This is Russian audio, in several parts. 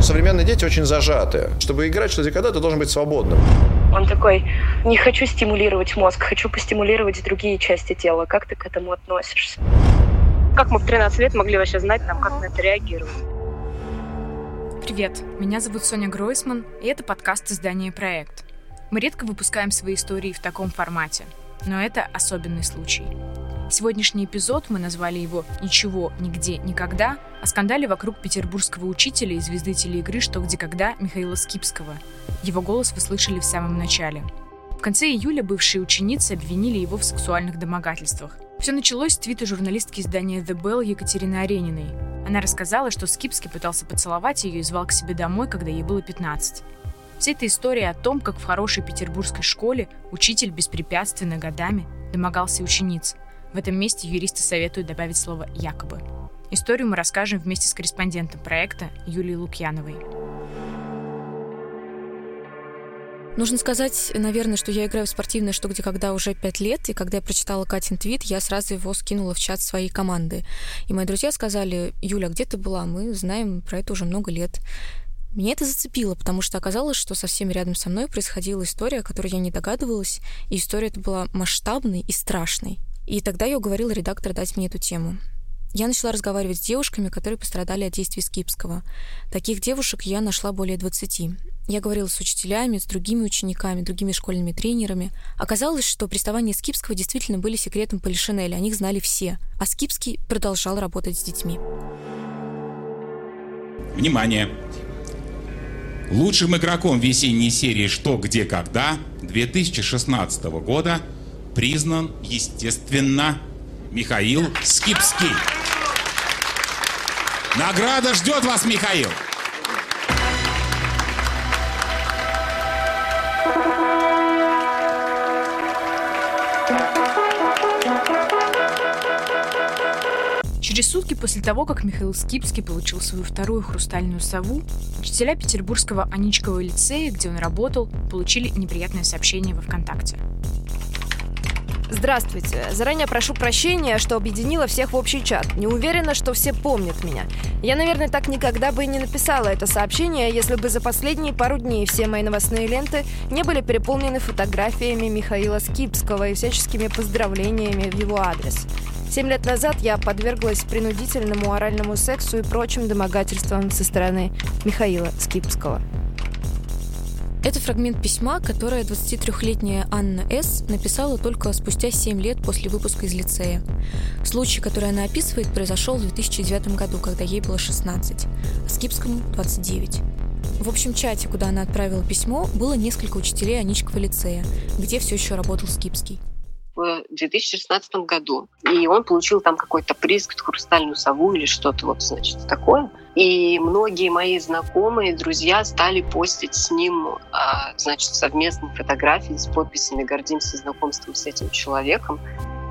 Современные дети очень зажатые. Чтобы играть что-то когда, ты должен быть свободным. Он такой, не хочу стимулировать мозг, хочу постимулировать другие части тела. Как ты к этому относишься? Как мы в 13 лет могли вообще знать, нам, как на это реагировать? Привет, меня зовут Соня Гройсман, и это подкаст издания «Проект». Мы редко выпускаем свои истории в таком формате, но это особенный случай. Сегодняшний эпизод мы назвали его «Ничего, нигде, никогда» о скандале вокруг петербургского учителя и звезды телеигры «Что, где, когда» Михаила Скипского. Его голос вы слышали в самом начале. В конце июля бывшие ученицы обвинили его в сексуальных домогательствах. Все началось с твита журналистки издания The Bell Екатерины Арениной. Она рассказала, что Скипский пытался поцеловать ее и звал к себе домой, когда ей было 15. Вся эта история о том, как в хорошей петербургской школе учитель беспрепятственно годами домогался учениц – в этом месте юристы советуют добавить слово «якобы». Историю мы расскажем вместе с корреспондентом проекта Юлией Лукьяновой. Нужно сказать, наверное, что я играю в спортивное «Что, где, когда» уже пять лет, и когда я прочитала Катин твит, я сразу его скинула в чат своей команды. И мои друзья сказали, Юля, где ты была? Мы знаем про это уже много лет. Меня это зацепило, потому что оказалось, что совсем рядом со мной происходила история, о которой я не догадывалась, и история эта была масштабной и страшной. И тогда я уговорила редактора дать мне эту тему. Я начала разговаривать с девушками, которые пострадали от действий Скипского. Таких девушек я нашла более 20. Я говорила с учителями, с другими учениками, другими школьными тренерами. Оказалось, что приставания Скипского действительно были секретом Полишинеля, о них знали все. А Скипский продолжал работать с детьми. Внимание! Лучшим игроком весенней серии «Что, где, когда» 2016 года – признан, естественно, Михаил Скипский. Награда ждет вас, Михаил! Через сутки после того, как Михаил Скипский получил свою вторую хрустальную сову, учителя Петербургского Аничкового лицея, где он работал, получили неприятное сообщение во ВКонтакте. Здравствуйте. Заранее прошу прощения, что объединила всех в общий чат. Не уверена, что все помнят меня. Я, наверное, так никогда бы и не написала это сообщение, если бы за последние пару дней все мои новостные ленты не были переполнены фотографиями Михаила Скипского и всяческими поздравлениями в его адрес. Семь лет назад я подверглась принудительному оральному сексу и прочим домогательствам со стороны Михаила Скипского. Это фрагмент письма, которое 23-летняя Анна С. написала только спустя 7 лет после выпуска из лицея. Случай, который она описывает, произошел в 2009 году, когда ей было 16, а Скипскому 29. В общем чате, куда она отправила письмо, было несколько учителей Аничкова лицея, где все еще работал Скипский в 2016 году. И он получил там какой-то приз, хрустальную сову или что-то вот, значит, такое. И многие мои знакомые, друзья стали постить с ним, а, значит, совместные фотографии с подписями «Гордимся знакомством с этим человеком».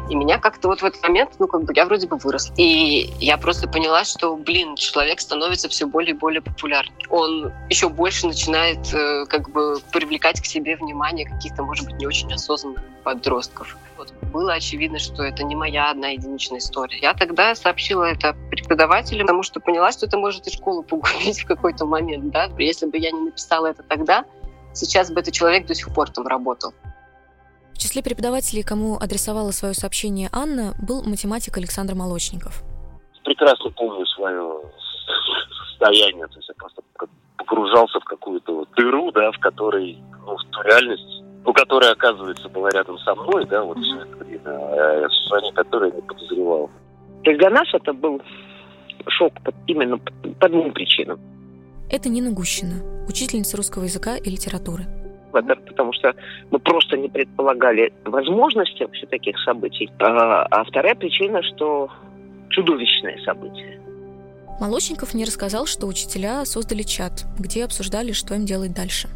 И меня как-то вот в этот момент, ну, как бы я вроде бы выросла. И я просто поняла, что, блин, человек становится все более и более популярным. Он еще больше начинает э, как бы привлекать к себе внимание каких-то, может быть, не очень осознанных подростков. Вот. Было очевидно, что это не моя одна единичная история. Я тогда сообщила это преподавателям, потому что поняла, что это может и школу погубить в какой-то момент. Да? Если бы я не написала это тогда, сейчас бы этот человек до сих пор там работал. В числе преподавателей, кому адресовала свое сообщение Анна, был математик Александр Молочников. Прекрасно помню свое состояние, то есть я просто погружался в какую-то вот дыру, да, в которой, ну, в ту реальность, ну, которая, оказывается, была рядом со мной, да, вот все это время, существование которой я не подозревал. То есть для нас это был шок именно по двум причинам. Это Нина Гущина, учительница русского языка и литературы потому что мы просто не предполагали возможности вообще таких событий. А, а вторая причина, что чудовищное событие. Молочников мне рассказал, что учителя создали чат, где обсуждали, что им делать дальше.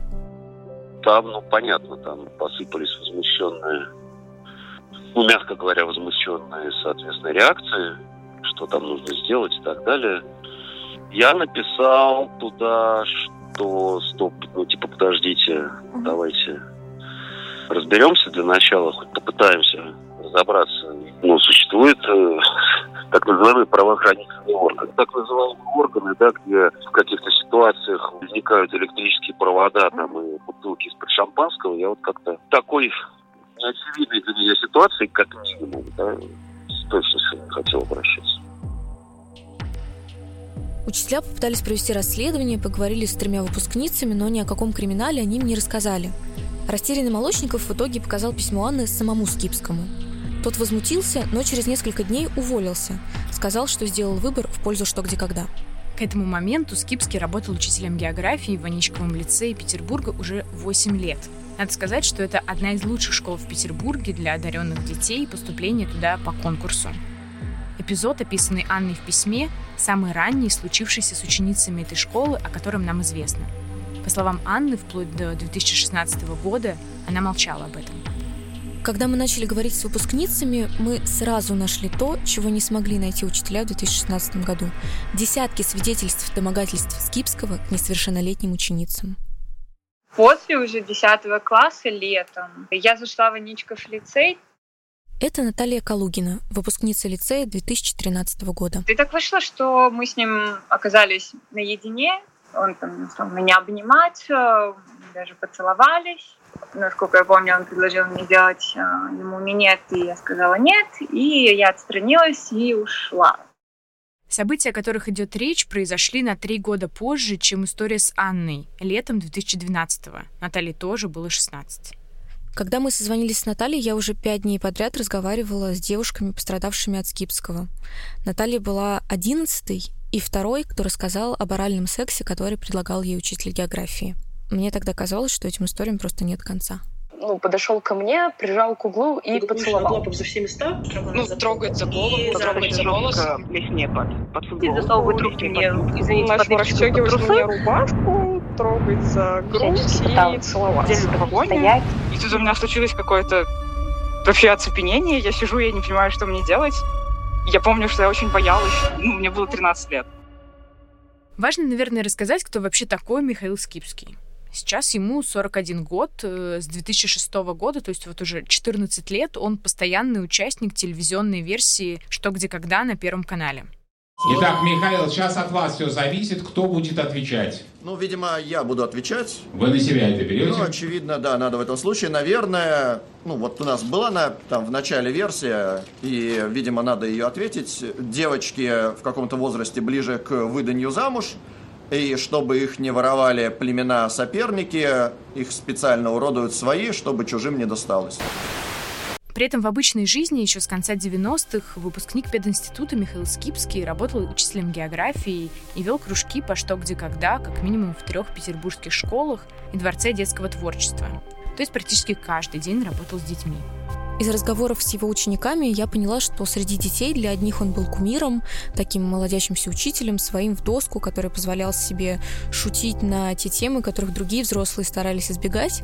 Там, ну, понятно, там посыпались возмущенные, ну, мягко говоря, возмущенные, соответственно, реакции, что там нужно сделать и так далее. Я написал туда, что стоп, ну типа подождите, давайте разберемся для начала, хоть попытаемся разобраться. Ну, существует э, так называемые правоохранительные органы. Так называемые органы, да, где в каких-то ситуациях возникают электрические провода там и бутылки из-под шампанского, я вот как-то такой неочевидной для меня ситуации, как минимум, да, точно хотел обращаться. Учителя попытались провести расследование, поговорили с тремя выпускницами, но ни о каком криминале они им не рассказали. Растерянный Молочников в итоге показал письмо Анны самому Скипскому. Тот возмутился, но через несколько дней уволился. Сказал, что сделал выбор в пользу «Что, где, когда». К этому моменту Скипский работал учителем географии в Аничковом лицее Петербурга уже 8 лет. Надо сказать, что это одна из лучших школ в Петербурге для одаренных детей и поступление туда по конкурсу. Эпизод, описанный Анной в письме, самый ранний, случившийся с ученицами этой школы, о котором нам известно. По словам Анны, вплоть до 2016 года она молчала об этом. Когда мы начали говорить с выпускницами, мы сразу нашли то, чего не смогли найти учителя в 2016 году. Десятки свидетельств домогательств Скипского к несовершеннолетним ученицам. После уже 10 класса летом я зашла в Аничков лицей, это Наталья Калугина, выпускница лицея 2013 года. И так вышло, что мы с ним оказались наедине. Он там стал меня обнимать, э, даже поцеловались. Насколько я помню, он предложил мне сделать э, ему минет, и я сказала нет, и я отстранилась и ушла. События, о которых идет речь, произошли на три года позже, чем история с Анной, летом 2012-го. Наталье тоже было 16. Когда мы созвонились с Натальей, я уже пять дней подряд разговаривала с девушками, пострадавшими от Скипского. Наталья была одиннадцатой и второй, кто рассказал об оральном сексе, который предлагал ей учитель географии. Мне тогда казалось, что этим историям просто нет конца ну, подошел ко мне, прижал к углу и Ты поцеловал. Думаешь, за все места? Ну, трогает за голову, трогает за волосы. Плесне под, под футбол. И засовывает руки мне, извините, под расстегивает мне рубашку, трогает за грудь и целовать. И тут у меня случилось какое-то вообще оцепенение. Я сижу, я не понимаю, что мне делать. Я помню, что я очень боялась. Ну, мне было 13 лет. Важно, наверное, рассказать, кто вообще такой Михаил Скипский. Сейчас ему 41 год, э, с 2006 года, то есть вот уже 14 лет, он постоянный участник телевизионной версии «Что, где, когда» на Первом канале. Итак, Михаил, сейчас от вас все зависит. Кто будет отвечать? Ну, видимо, я буду отвечать. Вы на себя это берете? Ну, очевидно, да, надо в этом случае. Наверное, ну, вот у нас была на, там в начале версия, и, видимо, надо ее ответить. Девочки в каком-то возрасте ближе к выданию замуж – и чтобы их не воровали племена соперники, их специально уродуют свои, чтобы чужим не досталось. При этом в обычной жизни еще с конца 90-х выпускник пединститута Михаил Скипский работал учителем географии и вел кружки по что, где, когда, как минимум в трех петербургских школах и Дворце детского творчества. То есть практически каждый день работал с детьми. Из разговоров с его учениками я поняла, что среди детей для одних он был кумиром, таким молодящимся учителем, своим в доску, который позволял себе шутить на те темы, которых другие взрослые старались избегать,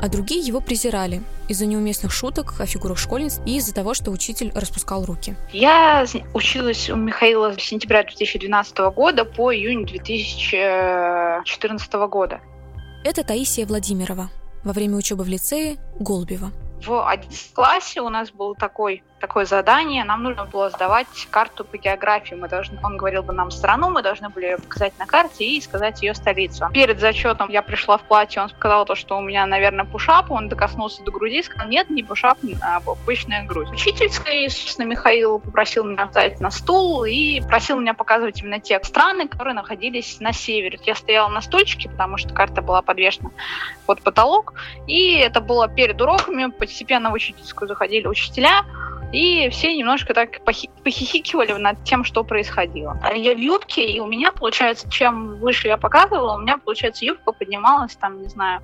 а другие его презирали из-за неуместных шуток о фигурах школьниц и из-за того, что учитель распускал руки. Я училась у Михаила с сентября 2012 года по июнь 2014 года. Это Таисия Владимирова. Во время учебы в лицее Голубева в 11 классе у нас был такой, такое задание, нам нужно было сдавать карту по географии. Мы должны, он говорил бы нам страну, мы должны были ее показать на карте и сказать ее столицу. Перед зачетом я пришла в платье, он сказал то, что у меня, наверное, пушап, он докоснулся до груди, сказал, нет, не пушап, а обычная грудь. Учительская, собственно, Михаил попросил меня встать на стул и просил меня показывать именно те страны, которые находились на севере. Я стояла на стульчике, потому что карта была подвешена под потолок, и это было перед уроками, постепенно в учительскую заходили учителя, и все немножко так похихикивали над тем, что происходило. А я в юбке, и у меня, получается, чем выше я показывала, у меня, получается, юбка поднималась, там, не знаю,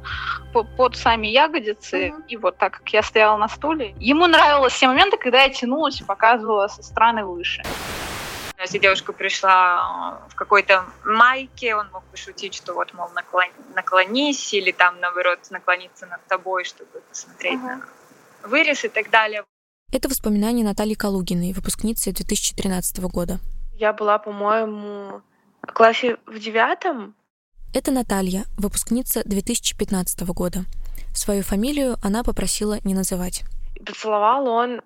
под сами ягодицы, mm-hmm. и вот так как я стояла на стуле. Ему нравилось все моменты, когда я тянулась и показывала со стороны выше. Если девушка пришла в какой-то майке, он мог пошутить, что вот, мол, наклон, наклонись, или там, наоборот, наклониться над тобой, чтобы посмотреть uh-huh. на вырез и так далее. Это воспоминания Натальи Калугиной, выпускницы 2013 года. Я была, по-моему, в классе в девятом. Это Наталья, выпускница 2015 года. Свою фамилию она попросила не называть. Поцеловал он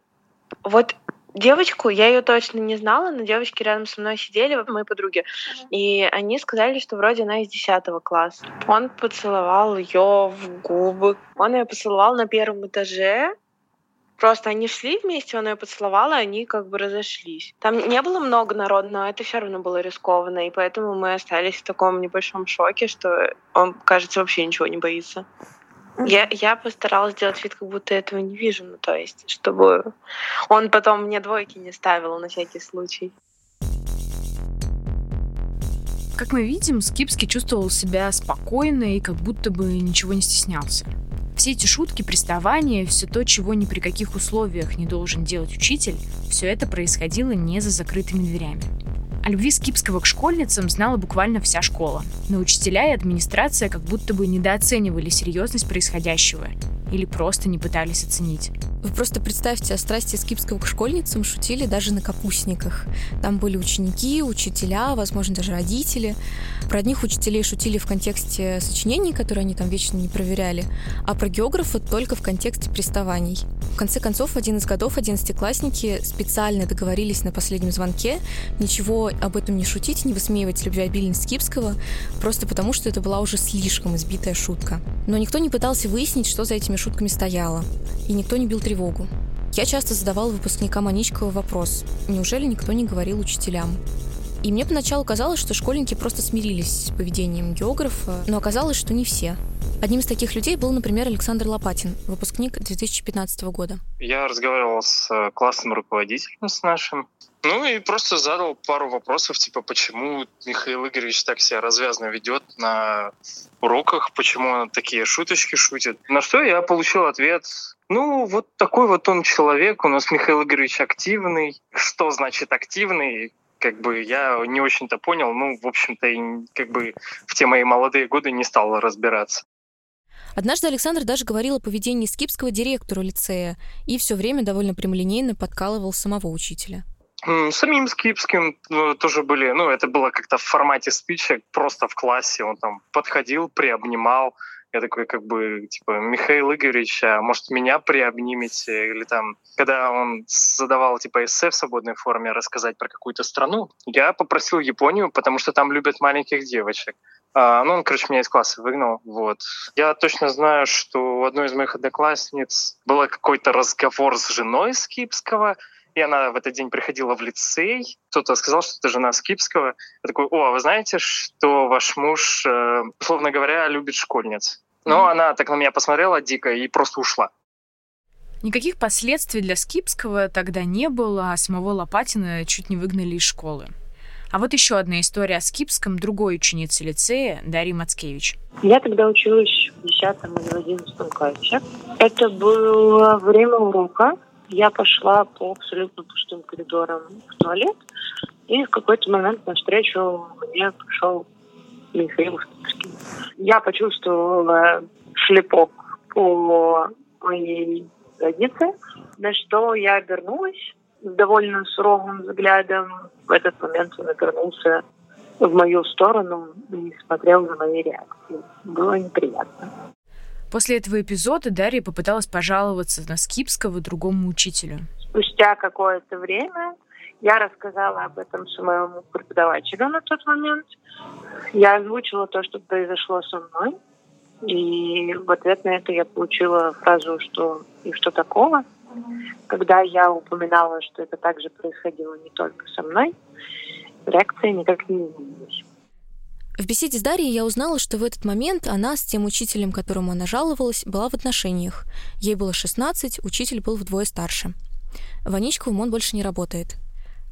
вот девочку, я ее точно не знала, но девочки рядом со мной сидели, мои подруги, и они сказали, что вроде она из 10 класса. Он поцеловал ее в губы. Он ее поцеловал на первом этаже, Просто они шли вместе, он ее поцеловал, и они как бы разошлись. Там не было много народу, но это все равно было рискованно, и поэтому мы остались в таком небольшом шоке, что он, кажется, вообще ничего не боится. Я, я постаралась сделать вид, как будто этого не вижу, ну то есть, чтобы он потом мне двойки не ставил на всякий случай. Как мы видим, Скипский чувствовал себя спокойно и как будто бы ничего не стеснялся. Все эти шутки, приставания, все то, чего ни при каких условиях не должен делать учитель, все это происходило не за закрытыми дверями. О любви Скипского к школьницам знала буквально вся школа. Но учителя и администрация как будто бы недооценивали серьезность происходящего или просто не пытались оценить. Вы просто представьте, о страсти Скипского к школьницам шутили даже на капустниках. Там были ученики, учителя, возможно, даже родители. Про одних учителей шутили в контексте сочинений, которые они там вечно не проверяли, а про географа только в контексте приставаний. В конце концов, в один из годов одиннадцатиклассники специально договорились на последнем звонке ничего об этом не шутить, не высмеивать любвеобильность Скипского, просто потому, что это была уже слишком избитая шутка. Но никто не пытался выяснить, что за этими шутками стояло. И никто не бил тревогу тревогу. Я часто задавала выпускникам Аничкова вопрос, неужели никто не говорил учителям? И мне поначалу казалось, что школьники просто смирились с поведением географа, но оказалось, что не все. Одним из таких людей был, например, Александр Лопатин, выпускник 2015 года. Я разговаривал с э, классным руководителем, с нашим, ну и просто задал пару вопросов, типа, почему Михаил Игоревич так себя развязно ведет на уроках, почему он такие шуточки шутит. На что я получил ответ, ну, вот такой вот он человек, у нас Михаил Игоревич активный. Что значит активный? Как бы я не очень-то понял, ну, в общем-то, как бы в те мои молодые годы не стал разбираться. Однажды Александр даже говорил о поведении скипского директору лицея и все время довольно прямолинейно подкалывал самого учителя. Самим Скипским ну, тоже были, ну, это было как-то в формате спича, просто в классе. Он там подходил, приобнимал, я такой, как бы, типа, Михаил Игоревич, а может, меня приобнимете? Или там, когда он задавал, типа, эссе в свободной форме рассказать про какую-то страну, я попросил Японию, потому что там любят маленьких девочек. А, ну, он, короче, меня из класса выгнал. Вот. Я точно знаю, что у одной из моих одноклассниц был какой-то разговор с женой Скипского, и она в этот день приходила в лицей. Кто-то сказал, что это жена Скипского. Я такой, о, а вы знаете, что ваш муж, э, условно говоря, любит школьниц? Но mm-hmm. она так на меня посмотрела дико и просто ушла. Никаких последствий для Скипского тогда не было, а самого Лопатина чуть не выгнали из школы. А вот еще одна история о Скипском другой ученицы лицея Дарьи Мацкевич. Я тогда училась в 10 или 11 классе. Это было время урока. Я пошла по абсолютно пустым коридорам в туалет, и в какой-то момент навстречу мне пришел Михаил Ступский. Я почувствовала шлепок по моей заднице, на что я обернулась с довольно суровым взглядом. В этот момент он обернулся в мою сторону и смотрел на мои реакции. Было неприятно. После этого эпизода Дарья попыталась пожаловаться на Скипского другому учителю. Спустя какое-то время я рассказала об этом своему преподавателю на тот момент. Я озвучила то, что произошло со мной. И в ответ на это я получила фразу, что и что такого. Когда я упоминала, что это также происходило не только со мной, реакция никак не изменилась. В беседе с Дарьей я узнала, что в этот момент она с тем учителем, которому она жаловалась, была в отношениях. Ей было 16, учитель был вдвое старше. В Аничковом он больше не работает.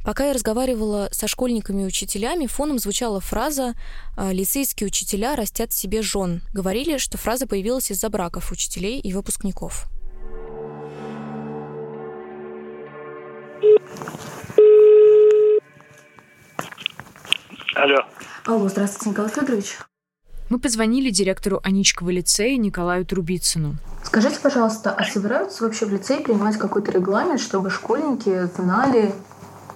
Пока я разговаривала со школьниками и учителями, фоном звучала фраза «А, «лицейские учителя растят себе жен». Говорили, что фраза появилась из-за браков учителей и выпускников. Алло. Алло, здравствуйте, Николай Федорович. Мы позвонили директору Аничкова лицея Николаю Трубицыну. Скажите, пожалуйста, а собираются вообще в лицей принимать какой-то регламент, чтобы школьники знали,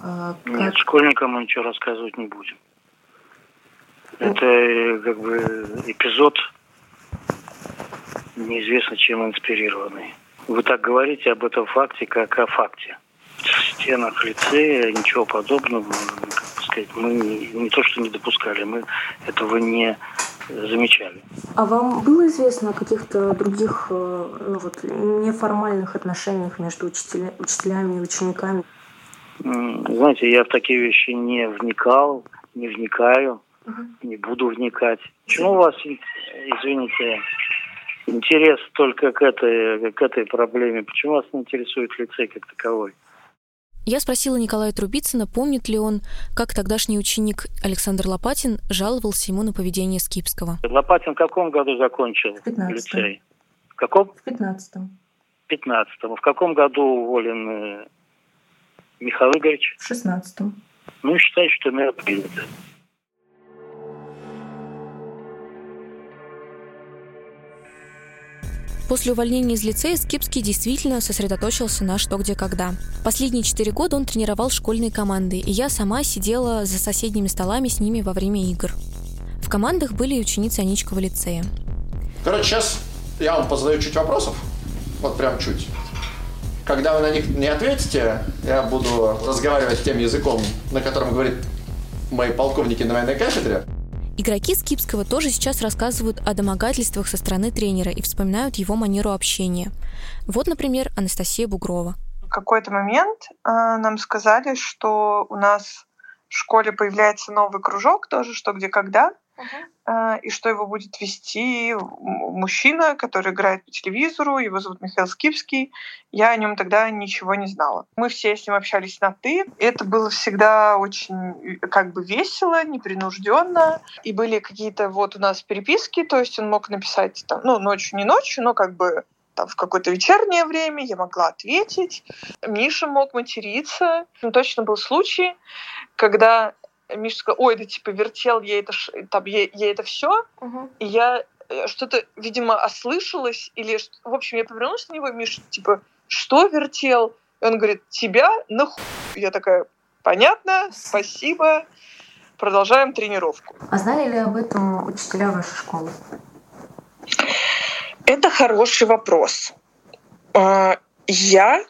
а, как... Нет, школьникам мы ничего рассказывать не будем. Это э, как бы эпизод неизвестно чем инспирированный. Вы так говорите об этом факте, как о факте. стенах лицея ничего подобного, сказать, мы не, то что не допускали, мы этого не замечали. А вам было известно о каких-то других э, ну, вот, неформальных отношениях между учителя, учителями и учениками? Знаете, я в такие вещи не вникал, не вникаю, угу. не буду вникать. Почему у вас, извините, интерес только к этой, к этой проблеме? Почему вас не интересует лицей как таковой? Я спросила Николая Трубицына, помнит ли он, как тогдашний ученик Александр Лопатин жаловался ему на поведение Скипского. Лопатин в каком году закончил в лицей? В каком? В пятнадцатом. В пятнадцатом. В каком году уволен э, Михаил Игоревич? В шестнадцатом. Ну, считай, что мера принята. После увольнения из лицея Скипский действительно сосредоточился на «Что, где, когда». Последние четыре года он тренировал школьные команды, и я сама сидела за соседними столами с ними во время игр. В командах были и ученицы Аничкова лицея. Короче, сейчас я вам позадаю чуть вопросов. Вот прям чуть. Когда вы на них не ответите, я буду разговаривать тем языком, на котором говорит мои полковники на военной кафедре. Игроки Скипского тоже сейчас рассказывают о домогательствах со стороны тренера и вспоминают его манеру общения. Вот, например, Анастасия Бугрова. В какой-то момент э, нам сказали, что у нас в школе появляется новый кружок, тоже что где когда, uh-huh. Э, и что его будет вести мужчина, который играет по телевизору, его зовут Михаил Скипский. Я о нем тогда ничего не знала. Мы все с ним общались на «ты». Это было всегда очень как бы весело, непринужденно. И были какие-то вот у нас переписки, то есть он мог написать там, ну, ночью, не ночью, но как бы там, в какое-то вечернее время я могла ответить. Миша мог материться. Ну, точно был случай, когда Миша сказал, ой, да типа вертел я это, там, я, я это все, угу. и я э, что-то, видимо, ослышалась, или, в общем, я повернулась на него, Миша, типа, что вертел? И он говорит, тебя нахуй. Я такая, понятно, спасибо, продолжаем тренировку. А знали ли об этом учителя вашей школы? Это хороший вопрос. А, я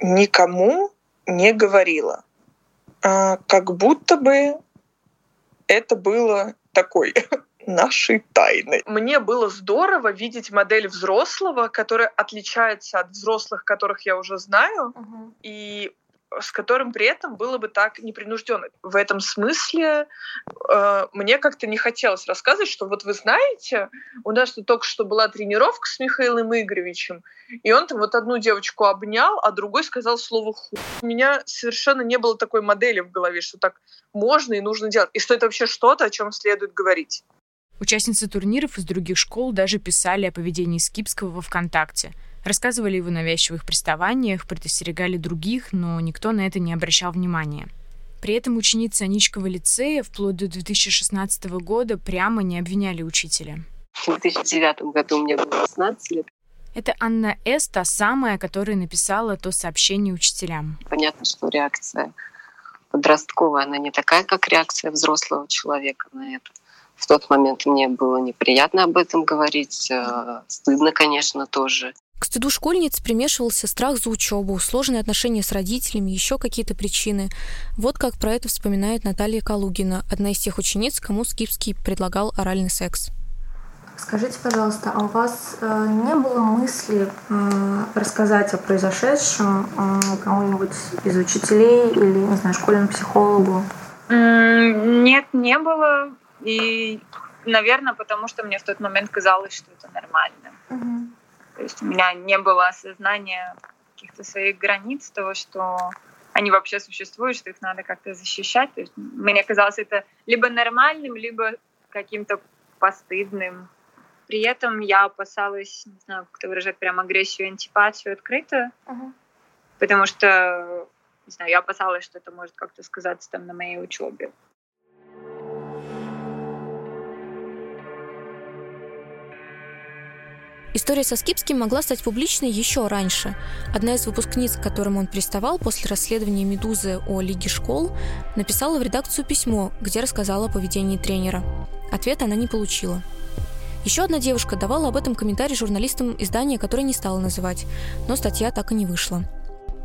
никому не говорила. А, как будто бы это было такой нашей тайной. Мне было здорово видеть модель взрослого, которая отличается от взрослых, которых я уже знаю, uh-huh. и с которым при этом было бы так непринужденно. В этом смысле э, мне как-то не хотелось рассказывать, что вот вы знаете, у нас тут только что была тренировка с Михаилом Игоревичем, и он там вот одну девочку обнял, а другой сказал слово «ху». У меня совершенно не было такой модели в голове, что так можно и нужно делать, и что это вообще что-то, о чем следует говорить. Участницы турниров из других школ даже писали о поведении Скипского во ВКонтакте – Рассказывали его навязчивых приставаниях, предостерегали других, но никто на это не обращал внимания. При этом ученицы Аничкова лицея вплоть до 2016 года прямо не обвиняли учителя. В 2009 году мне было 16 лет. Это Анна С., та самая, которая написала то сообщение учителям. Понятно, что реакция подростковая, она не такая, как реакция взрослого человека на это. В тот момент мне было неприятно об этом говорить, э, стыдно, конечно, тоже. К стыду школьниц примешивался страх за учебу, сложные отношения с родителями, еще какие-то причины. Вот как про это вспоминает Наталья Калугина, одна из тех учениц, кому Скипский предлагал оральный секс. Скажите, пожалуйста, а у вас э, не было мысли э, рассказать о произошедшем э, кому-нибудь из учителей или, не знаю, школьному психологу? Нет, не было. И, наверное, потому что мне в тот момент казалось, что это нормально. Угу. То есть у меня не было осознания каких-то своих границ, того, что они вообще существуют, что их надо как-то защищать. То есть мне казалось это либо нормальным, либо каким-то постыдным. При этом я опасалась, не знаю, как-то выражать прям агрессию, антипатию открыто, uh-huh. потому что, не знаю, я опасалась, что это может как-то сказаться там на моей учебе. История со Скипским могла стать публичной еще раньше. Одна из выпускниц, к которым он приставал после расследования «Медузы» о Лиге школ, написала в редакцию письмо, где рассказала о поведении тренера. Ответа она не получила. Еще одна девушка давала об этом комментарий журналистам издания, которое не стала называть, но статья так и не вышла.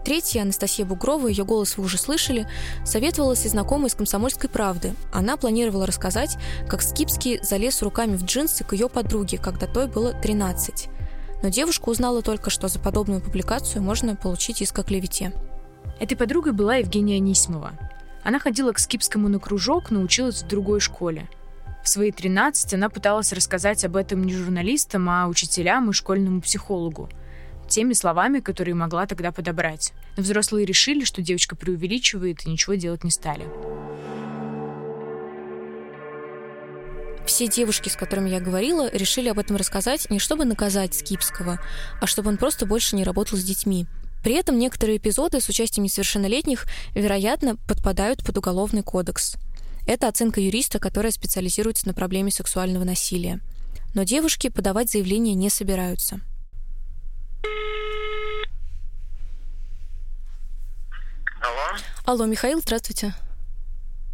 Третья, Анастасия Бугрова, ее голос вы уже слышали, советовалась и знакомой из «Комсомольской правды». Она планировала рассказать, как Скипский залез руками в джинсы к ее подруге, когда той было 13. Но девушка узнала только, что за подобную публикацию можно получить иск о клевете. Этой подругой была Евгения Анисимова. Она ходила к Скипскому на кружок, но училась в другой школе. В свои 13 она пыталась рассказать об этом не журналистам, а учителям и школьному психологу. Теми словами, которые могла тогда подобрать. Но взрослые решили, что девочка преувеличивает и ничего делать не стали. Все девушки, с которыми я говорила, решили об этом рассказать не чтобы наказать Скипского, а чтобы он просто больше не работал с детьми. При этом некоторые эпизоды с участием несовершеннолетних, вероятно, подпадают под уголовный кодекс. Это оценка юриста, которая специализируется на проблеме сексуального насилия. Но девушки подавать заявление не собираются. Алло. Михаил, здравствуйте.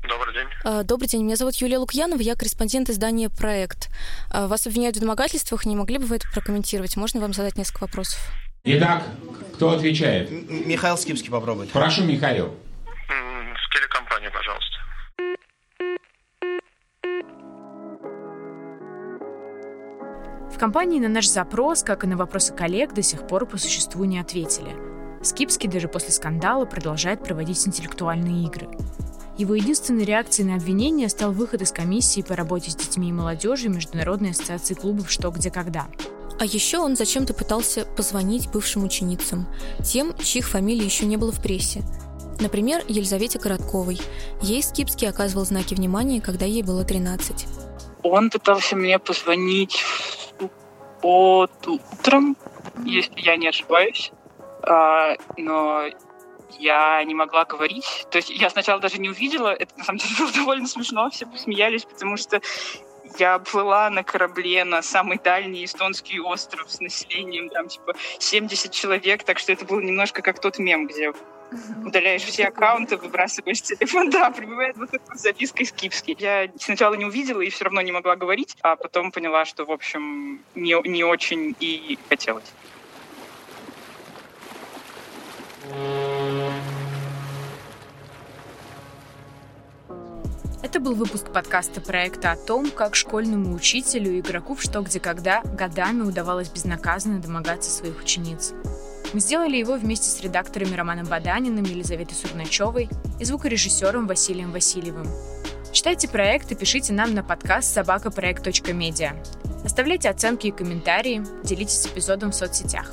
Добрый день. А, добрый день, меня зовут Юлия Лукьянова, я корреспондент издания «Проект». А, вас обвиняют в домогательствах, не могли бы вы это прокомментировать? Можно вам задать несколько вопросов? Итак, кто отвечает? М- Михаил Скипский попробует. Прошу, Михаил. С телекомпании, пожалуйста. В компании на наш запрос, как и на вопросы коллег, до сих пор по существу не ответили. Скипский даже после скандала продолжает проводить интеллектуальные игры. Его единственной реакцией на обвинение стал выход из комиссии по работе с детьми и молодежью Международной ассоциации клубов «Что, где, когда». А еще он зачем-то пытался позвонить бывшим ученицам, тем, чьих фамилий еще не было в прессе. Например, Елизавете Коротковой. Ей Скипский оказывал знаки внимания, когда ей было 13. Он пытался мне позвонить в субботу утром, если я не ошибаюсь. А, но я не могла говорить. То есть я сначала даже не увидела. Это на самом деле было довольно смешно. Все посмеялись, потому что я плыла на корабле на самый дальний эстонский остров с населением там типа 70 человек, так что это было немножко как тот мем, где удаляешь все аккаунты, выбрасываешь телефон, да, прибывает вот эта записка из Кипски. Я сначала не увидела и все равно не могла говорить, а потом поняла, что, в общем, не, не очень и хотелось. Это был выпуск подкаста проекта о том, как школьному учителю и игроку в «Что, где, когда» годами удавалось безнаказанно домогаться своих учениц. Мы сделали его вместе с редакторами Романом Баданиным, Елизаветой Сурначевой и звукорежиссером Василием Васильевым. Читайте проект и пишите нам на подкаст собакапроект.медиа. Оставляйте оценки и комментарии, делитесь эпизодом в соцсетях.